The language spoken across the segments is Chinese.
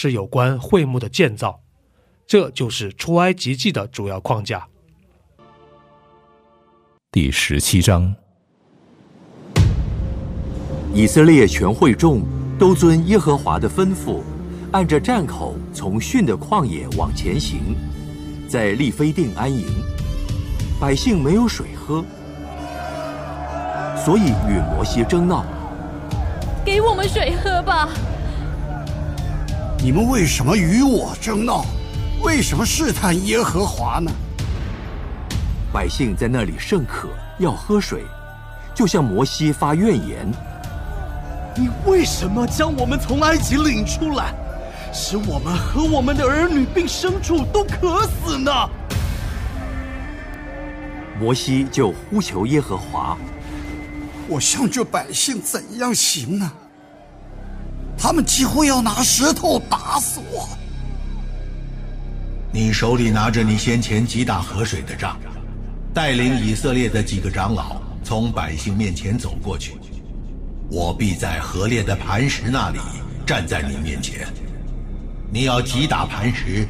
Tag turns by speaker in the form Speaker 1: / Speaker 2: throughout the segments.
Speaker 1: 是有关会幕的建造，这就是出埃及记的主要框架。
Speaker 2: 第十七章，
Speaker 3: 以色列全会众都遵耶和华的吩咐，按着站口从逊的旷野往前行，在利非定安营。百姓没有水喝，所以与摩西争闹：“
Speaker 4: 给我们水喝吧！”
Speaker 5: 你们为什么与我争闹？为什么试探耶和华呢？
Speaker 3: 百姓在那里甚渴，要喝水，就向摩西发怨言：“
Speaker 6: 你为什么将我们从埃及领出来，使我们和我们的儿女并牲畜都渴死呢？”
Speaker 3: 摩西就呼求耶和华：“
Speaker 5: 我向这百姓怎样行呢？”他们几乎要拿石头打死我。
Speaker 7: 你手里拿着你先前击打河水的杖，带领以色列的几个长老从百姓面前走过去。我必在河裂的磐石那里站在你面前。你要击打磐石，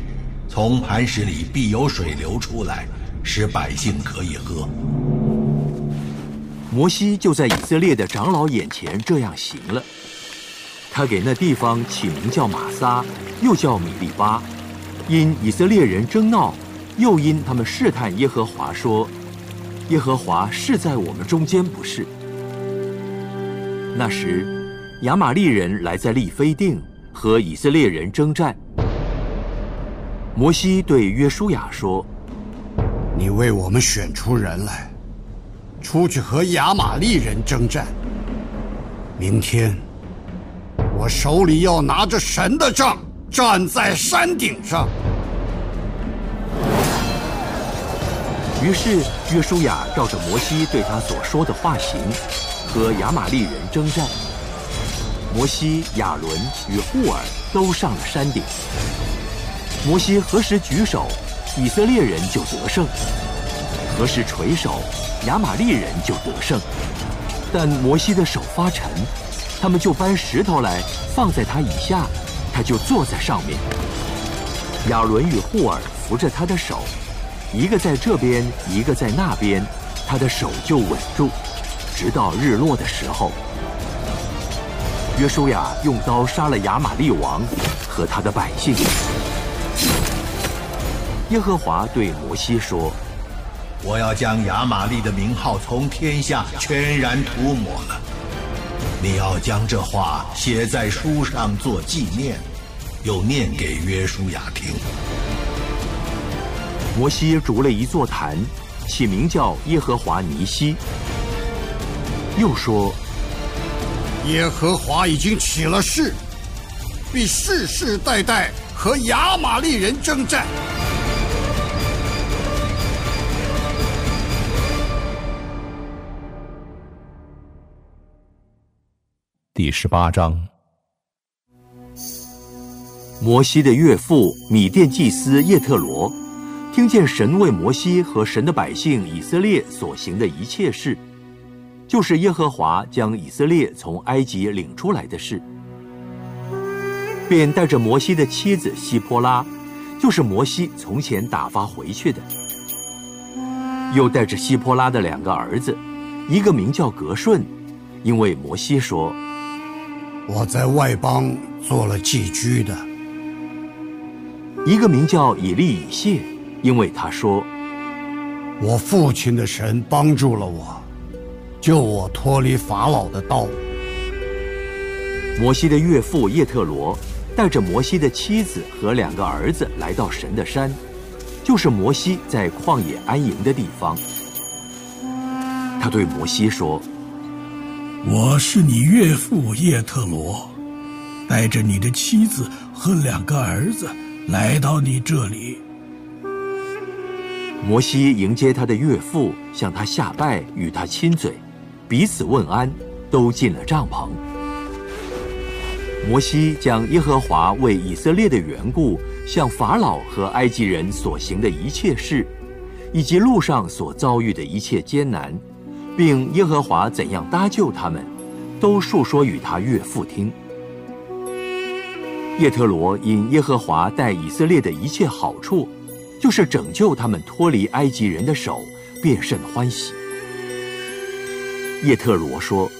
Speaker 7: 从磐石里必有水流出来，使百姓可以喝。
Speaker 3: 摩西就在以色列的长老眼前这样行了。他给那地方起名叫马撒，又叫米利巴，因以色列人争闹，又因他们试探耶和华，说：“耶和华是在我们中间，不是？”那时，亚玛利人来在利非定和以色列人征战。摩西对约书亚说：“
Speaker 5: 你为我们选出人来，出去和亚玛利人征战。明天。”我手里要拿着神的杖，站在山顶上。
Speaker 3: 于是约书亚照着摩西对他所说的话行，和亚玛利人征战。摩西、亚伦与户尔都上了山顶。摩西何时举手，以色列人就得胜；何时垂手，亚玛利人就得胜。但摩西的手发沉。他们就搬石头来放在他以下，他就坐在上面。亚伦与户尔扶着他的手，一个在这边，一个在那边，他的手就稳住，直到日落的时候。约书亚用刀杀了亚玛利王和他的百姓。耶和华对摩西说：“
Speaker 7: 我要将亚玛利的名号从天下全然涂抹了。”你要将这话写在书上做纪念，又念给约书亚听。
Speaker 3: 摩西筑了一座坛，起名叫耶和华尼西。又说：
Speaker 5: 耶和华已经起了誓，必世世代代和亚玛利人征战。
Speaker 2: 第十八章，
Speaker 3: 摩西的岳父米甸祭司叶特罗，听见神为摩西和神的百姓以色列所行的一切事，就是耶和华将以色列从埃及领出来的事，便带着摩西的妻子希波拉，就是摩西从前打发回去的，又带着希波拉的两个儿子，一个名叫格顺，因为摩西说。
Speaker 5: 我在外邦做了寄居的，
Speaker 3: 一个名叫以利以谢，因为他说：“
Speaker 5: 我父亲的神帮助了我，救我脱离法老的刀。”
Speaker 3: 摩西的岳父叶特罗带着摩西的妻子和两个儿子来到神的山，就是摩西在旷野安营的地方。他对摩西说：“
Speaker 8: 我是你岳父叶特罗，带着你的妻子和两个儿子来到你这里。”
Speaker 3: 摩西迎接他的岳父，向他下拜，与他亲嘴，彼此问安，都进了帐篷。摩西将耶和华为以色列的缘故向法老和埃及人所行的一切事，以及路上所遭遇的一切艰难，并耶和华怎样搭救他们，都述说与他岳父听。叶特罗因耶和华待以色列的一切好处，就是拯救他们脱离埃及人的手，便甚欢喜。叶特罗说。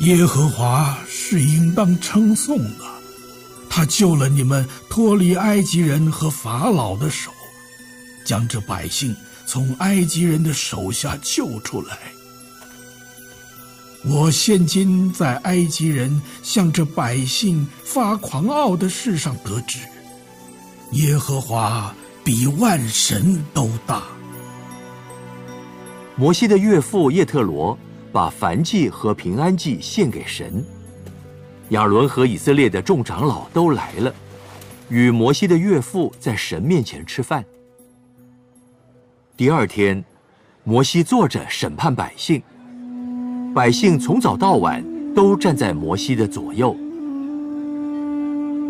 Speaker 8: 耶和华是应当称颂的，他救了你们脱离埃及人和法老的手，将这百姓从埃及人的手下救出来。我现今在埃及人向这百姓发狂傲的事上得知，耶和华比万神都大。
Speaker 3: 摩西的岳父叶特罗。把燔祭和平安祭献给神。亚伦和以色列的众长老都来了，与摩西的岳父在神面前吃饭。第二天，摩西坐着审判百姓，百姓从早到晚都站在摩西的左右。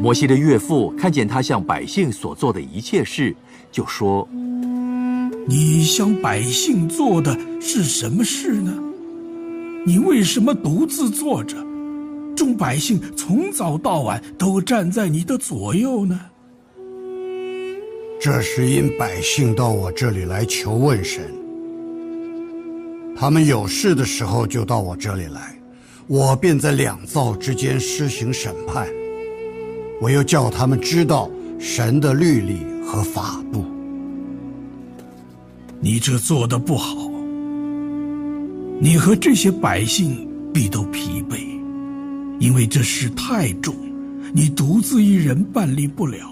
Speaker 3: 摩西的岳父看见他向百姓所做的一切事，就说：“
Speaker 8: 你向百姓做的是什么事呢？”你为什么独自坐着？众百姓从早到晚都站在你的左右呢？
Speaker 5: 这是因百姓到我这里来求问神，他们有事的时候就到我这里来，我便在两造之间施行审判。我又叫他们知道神的律例和法度。
Speaker 8: 你这做的不好。你和这些百姓必都疲惫，因为这事太重，你独自一人办理不了。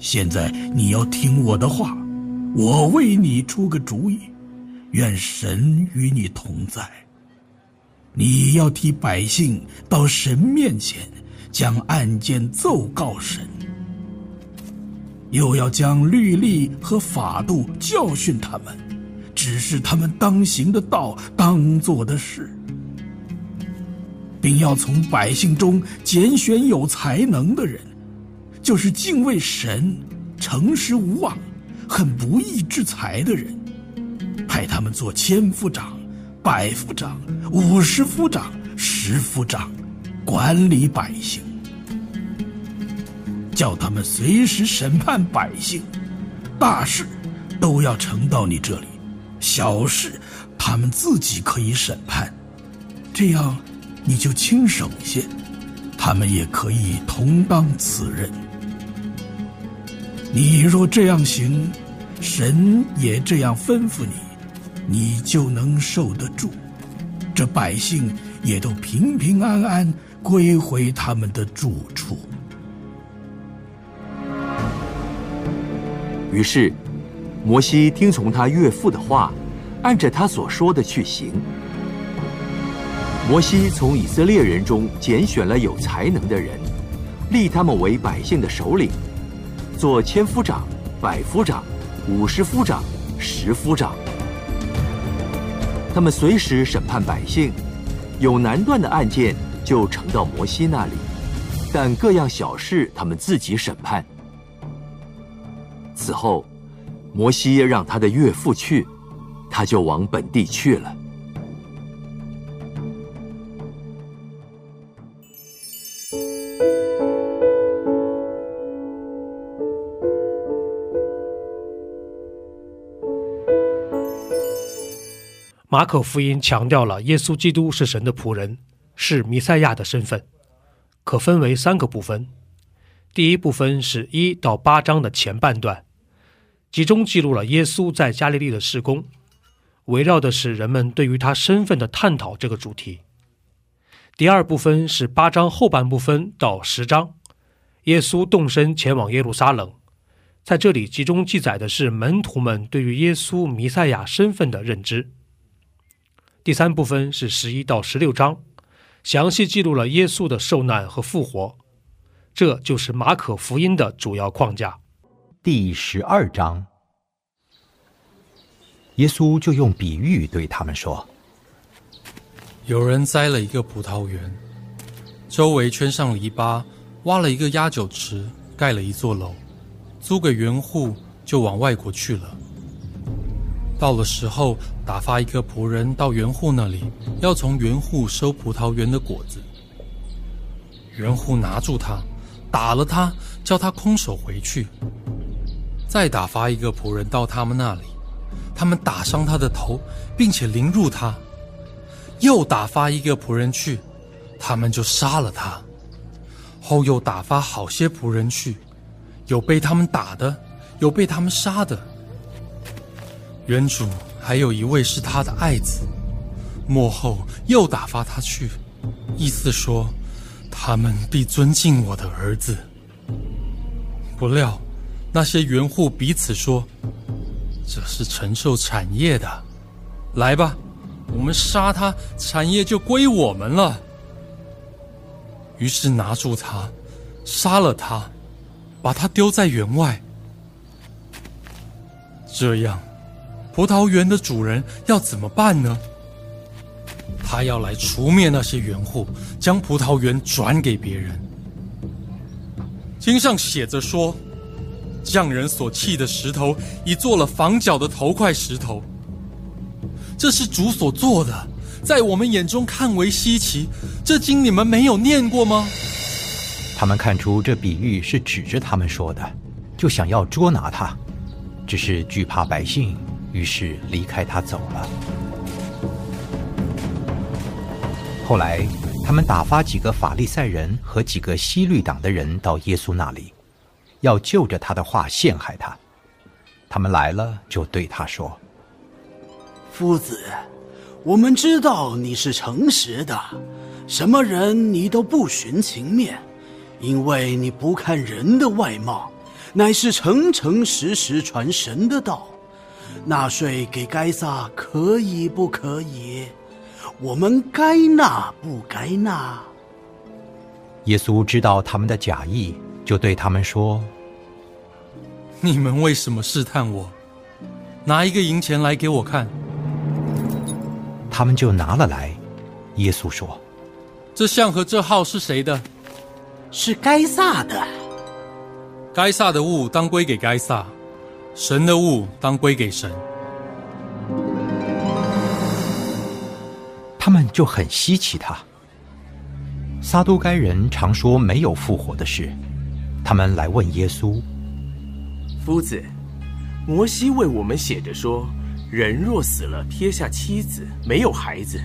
Speaker 8: 现在你要听我的话，我为你出个主意，愿神与你同在。你要替百姓到神面前，将案件奏告神，又要将律例和法度教训他们。只是他们当行的道，当做的事，并要从百姓中拣选有才能的人，就是敬畏神、诚实无妄、很不义之财的人，派他们做千夫长、百夫长、五十夫长、十夫长，管理百姓，叫他们随时审判百姓，大事都要呈到你这里。小事，他们自己可以审判，这样你就轻省些，他们也可以同当此任。你若这样行，神也这样吩咐你，你就能受得住，这百姓也都平平安安归回他们的住处。
Speaker 3: 于是。摩西听从他岳父的话，按着他所说的去行。摩西从以色列人中拣选了有才能的人，立他们为百姓的首领，做千夫长、百夫长、五十夫长、十夫长。他们随时审判百姓，有难断的案件就呈到摩西那里，但各样小事他们自己审判。此后。摩西让他的岳父去，他就往本地去了。
Speaker 1: 马可福音强调了耶稣基督是神的仆人，是弥赛亚的身份，可分为三个部分。第一部分是一到八章的前半段，集中记录了耶稣在加利利的施工，围绕的是人们对于他身份的探讨这个主题。第二部分是八章后半部分到十章，耶稣动身前往耶路撒冷，在这里集中记载的是门徒们对于耶稣弥赛亚身份的认知。第三部分是十一到十六章，详细记录了耶稣的受难和复活，这就是马可福音的主要框架。
Speaker 9: 第十二章，耶稣就用比喻对他们说。
Speaker 10: 有人栽了一个葡萄园，周围圈上篱笆，挖了一个压酒池，盖了一座楼，租给园户，就往外国去了。到了时候，打发一个仆人到园户那里，要从园户收葡萄园的果子。园户拿住他，打了他，叫他空手回去。再打发一个仆人到他们那里，他们打伤他的头，并且凌辱他。又打发一个仆人去，他们就杀了他。后又打发好些仆人去，有被他们打的，有被他们杀的。原主还有一位是他的爱子，幕后又打发他去，意思说，他们必尊敬我的儿子。不料那些园户彼此说：“这是承受产业的，来吧。”我们杀他，产业就归我们了。于是拿住他，杀了他，把他丢在园外。这样，葡萄园的主人要怎么办呢？他要来除灭那些园户，将葡萄园转给别人。经上写着说：“匠人所砌的石头，已做了房角的头块石头。”这是主所做的，在我们眼中看为稀奇。这经你们没有念过吗？
Speaker 9: 他们看出这比喻是指着他们说的，就想要捉拿他，只是惧怕百姓，于是离开他走了。后来，他们打发几个法利赛人和几个西律党的人到耶稣那里，要就着他的话陷害他。他们来了，就对他说。
Speaker 6: 夫子，我们知道你是诚实的，什么人你都不寻情面，因为你不看人的外貌，乃是诚诚实实传神的道。纳税给该撒可以不可以？我们该纳不该纳？
Speaker 9: 耶稣知道他们的假意，就对他们说：“
Speaker 10: 你们为什么试探我？拿一个银钱来给我看。”
Speaker 9: 他们就拿了来。耶稣说：“
Speaker 10: 这像和这号是谁的？
Speaker 6: 是该撒的。
Speaker 10: 该撒的物当归给该撒，神的物当归给神。”
Speaker 9: 他们就很稀奇他。撒都该人常说没有复活的事，他们来问耶稣：“
Speaker 11: 夫子，摩西为我们写着说。”人若死了，撇下妻子，没有孩子，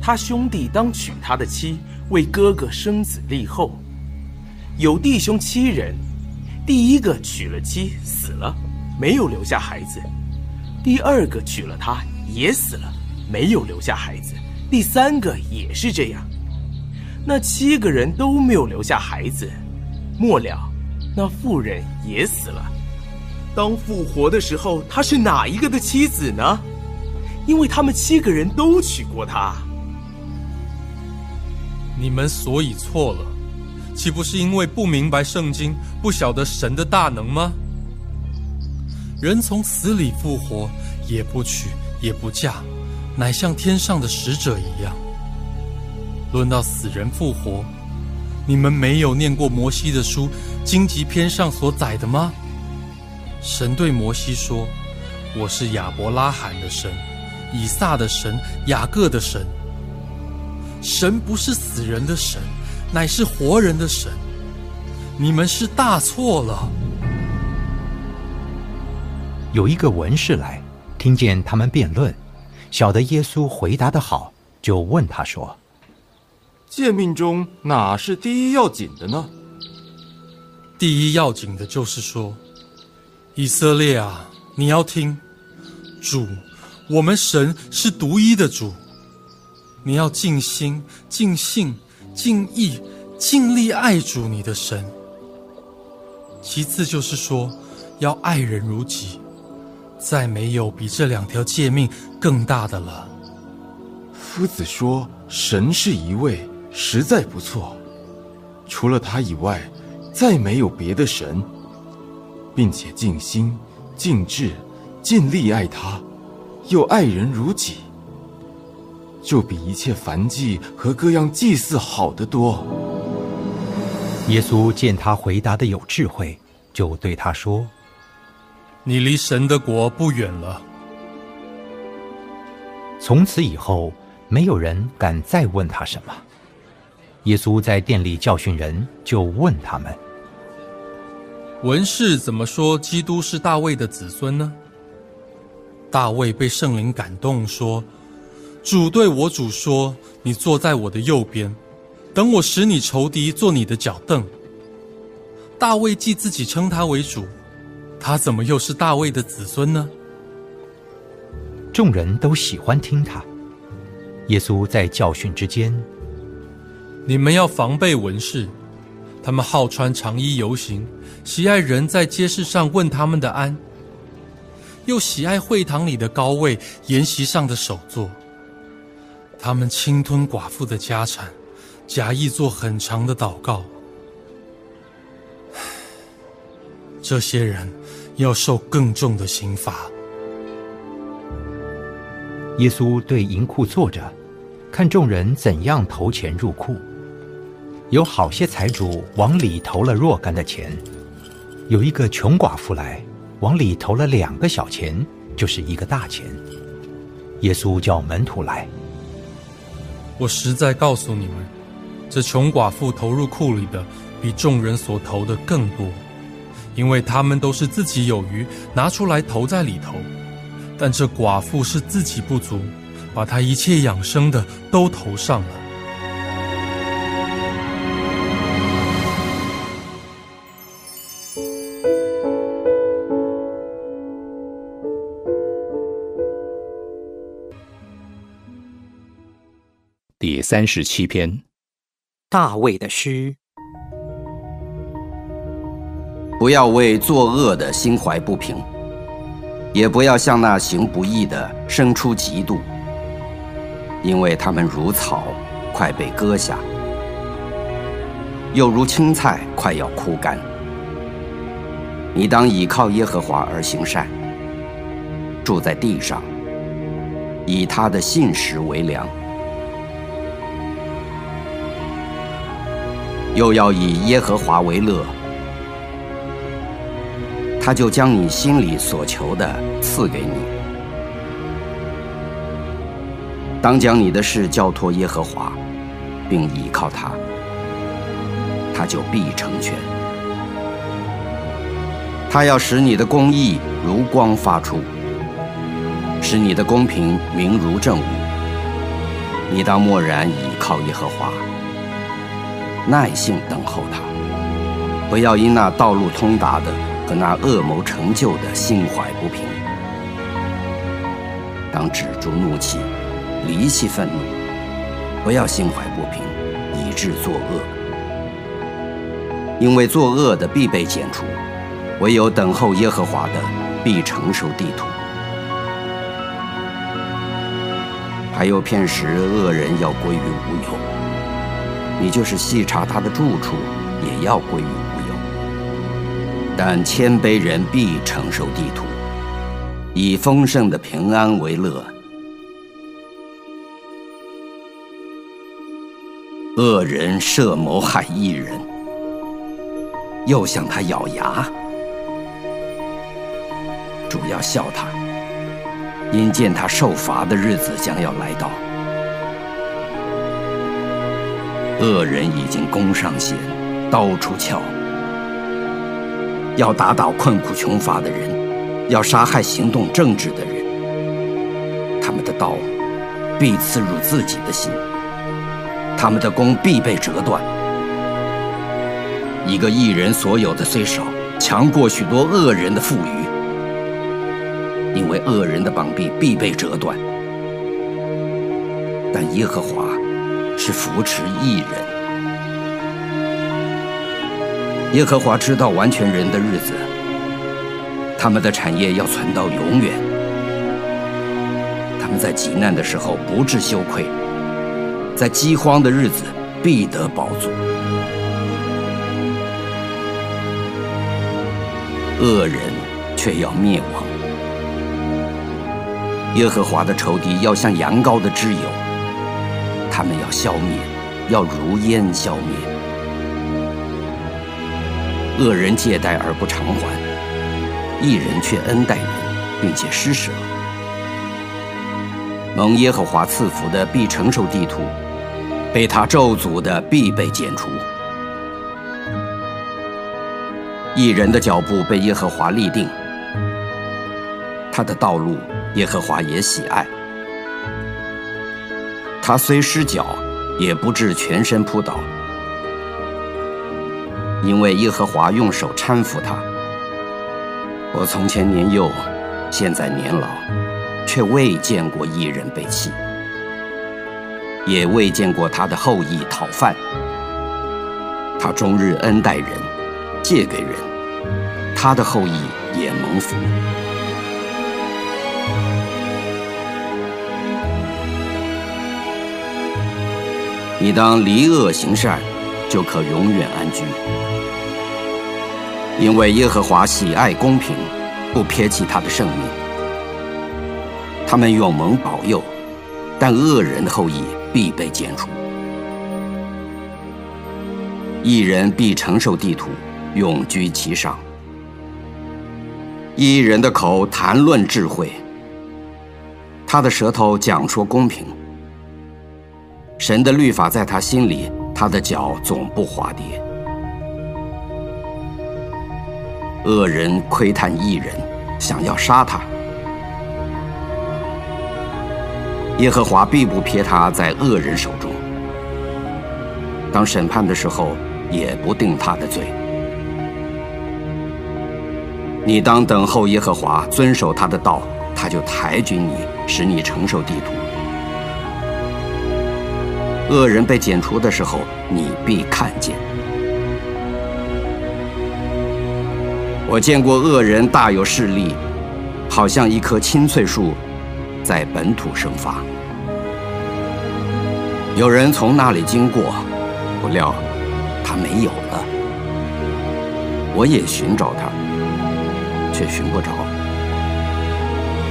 Speaker 11: 他兄弟当娶他的妻，为哥哥生子立后。有弟兄七人，第一个娶了妻，死了，没有留下孩子；第二个娶了她，也死了，没有留下孩子；第三个也是这样。那七个人都没有留下孩子，末了，那妇人也死了。当复活的时候，她是哪一个的妻子呢？因为他们七个人都娶过她。
Speaker 10: 你们所以错了，岂不是因为不明白圣经，不晓得神的大能吗？人从死里复活，也不娶也不嫁，乃像天上的使者一样。论到死人复活，你们没有念过摩西的书荆棘篇上所载的吗？神对摩西说：“我是亚伯拉罕的神，以撒的神，雅各的神。神不是死人的神，乃是活人的神。你们是大错了。”
Speaker 9: 有一个文士来，听见他们辩论，晓得耶稣回答的好，就问他说：“
Speaker 12: 诫命中哪是第一要紧的呢？”
Speaker 10: 第一要紧的就是说，以色列啊，你要听，主，我们神是独一的主，你要尽心、尽性、尽意、尽力爱主你的神。其次就是说，要爱人如己，再没有比这两条诫命更大的了。
Speaker 12: 夫子说：“神是一位，实在不错。除了他以外，再没有别的神，并且尽心、尽智、尽力爱他，又爱人如己，就比一切凡祭和各样祭祀好得多。”
Speaker 9: 耶稣见他回答的有智慧，就对他说：“
Speaker 10: 你离神的国不远了。”
Speaker 9: 从此以后，没有人敢再问他什么。耶稣在店里教训人，就问他们：“
Speaker 10: 文士怎么说基督是大卫的子孙呢？”大卫被圣灵感动，说：“主对我主说，你坐在我的右边。”等我使你仇敌做你的脚凳。大卫既自己称他为主，他怎么又是大卫的子孙呢？
Speaker 9: 众人都喜欢听他。耶稣在教训之间，
Speaker 10: 你们要防备文士，他们好穿长衣游行，喜爱人在街市上问他们的安，又喜爱会堂里的高位、筵席上的首座。他们侵吞寡妇的家产。假意做很长的祷告，这些人要受更重的刑罚。
Speaker 9: 耶稣对银库坐着，看众人怎样投钱入库。有好些财主往里投了若干的钱，有一个穷寡妇来，往里投了两个小钱，就是一个大钱。耶稣叫门徒来，
Speaker 10: 我实在告诉你们。这穷寡妇投入库里的，比众人所投的更多，因为他们都是自己有余，拿出来投在里头。但这寡妇是自己不足，把她一切养生的都投上了。
Speaker 2: 第三十七篇。
Speaker 13: 大卫的诗：
Speaker 14: 不要为作恶的心怀不平，也不要向那行不义的生出嫉妒，因为他们如草，快被割下；又如青菜，快要枯干。你当倚靠耶和华而行善，住在地上，以他的信实为粮。又要以耶和华为乐，他就将你心里所求的赐给你。当将你的事交托耶和华，并倚靠他，他就必成全。他要使你的公义如光发出，使你的公平明如正午。你当默然倚靠耶和华。耐性等候他，不要因那道路通达的和那恶谋成就的心怀不平。当止住怒气，离弃愤怒，不要心怀不平，以致作恶。因为作恶的必被剪除，唯有等候耶和华的，必承受地土。还有片时，恶人要归于无有。你就是细查他的住处，也要归于无。但谦卑人必承受地土，以丰盛的平安为乐。恶人设谋害一人，又向他咬牙，主要笑他，因见他受罚的日子将要来到。恶人已经弓上弦，刀出鞘，要打倒困苦穷乏的人，要杀害行动正直的人。他们的刀必刺入自己的心，他们的弓必被折断。一个艺人所有的虽少，强过许多恶人的富余，因为恶人的膀臂必被折断，但耶和华是扶持艺人。耶和华知道完全人的日子，他们的产业要存到永远，他们在极难的时候不致羞愧，在饥荒的日子必得饱足。恶人却要灭亡，耶和华的仇敌要像羊羔的脂油，他们要消灭，要如烟消灭。恶人借贷而不偿还，一人却恩待人，并且施舍。蒙耶和华赐福的必承受地土，被他咒诅的必被剪除。一人的脚步被耶和华立定，他的道路耶和华也喜爱。他虽失脚，也不至全身扑倒，因为耶和华用手搀扶他。我从前年幼，现在年老，却未见过一人被弃，也未见过他的后裔讨饭。他终日恩待人，借给人，他的后裔也蒙福。你当离恶行善，就可永远安居。因为耶和华喜爱公平，不撇弃他的圣命。他们永蒙保佑，但恶人的后裔必被剪除。一人必承受地土，永居其上。一人的口谈论智慧，他的舌头讲说公平。神的律法在他心里，他的脚总不滑跌。恶人窥探异人，想要杀他。耶和华必不撇他在恶人手中。当审判的时候，也不定他的罪。你当等候耶和华，遵守他的道，他就抬举你，使你承受地土。恶人被剪除的时候，你必看见。我见过恶人大有势力，好像一棵青翠树，在本土生发。有人从那里经过，不料他没有了。我也寻找他，却寻不着。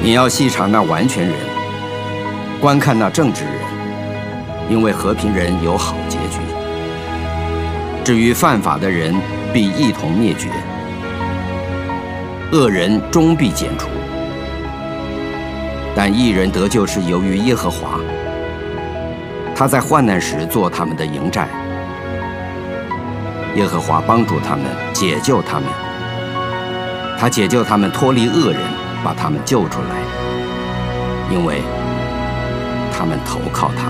Speaker 14: 你要细查那完全人，观看那正直人，因为和平人有好结局。至于犯法的人，必一同灭绝。恶人终必剪除，但一人得救是由于耶和华。他在患难时做他们的营寨，耶和华帮助他们，解救他们。他解救他们脱离恶人，把他们救出来，因为他们投靠他。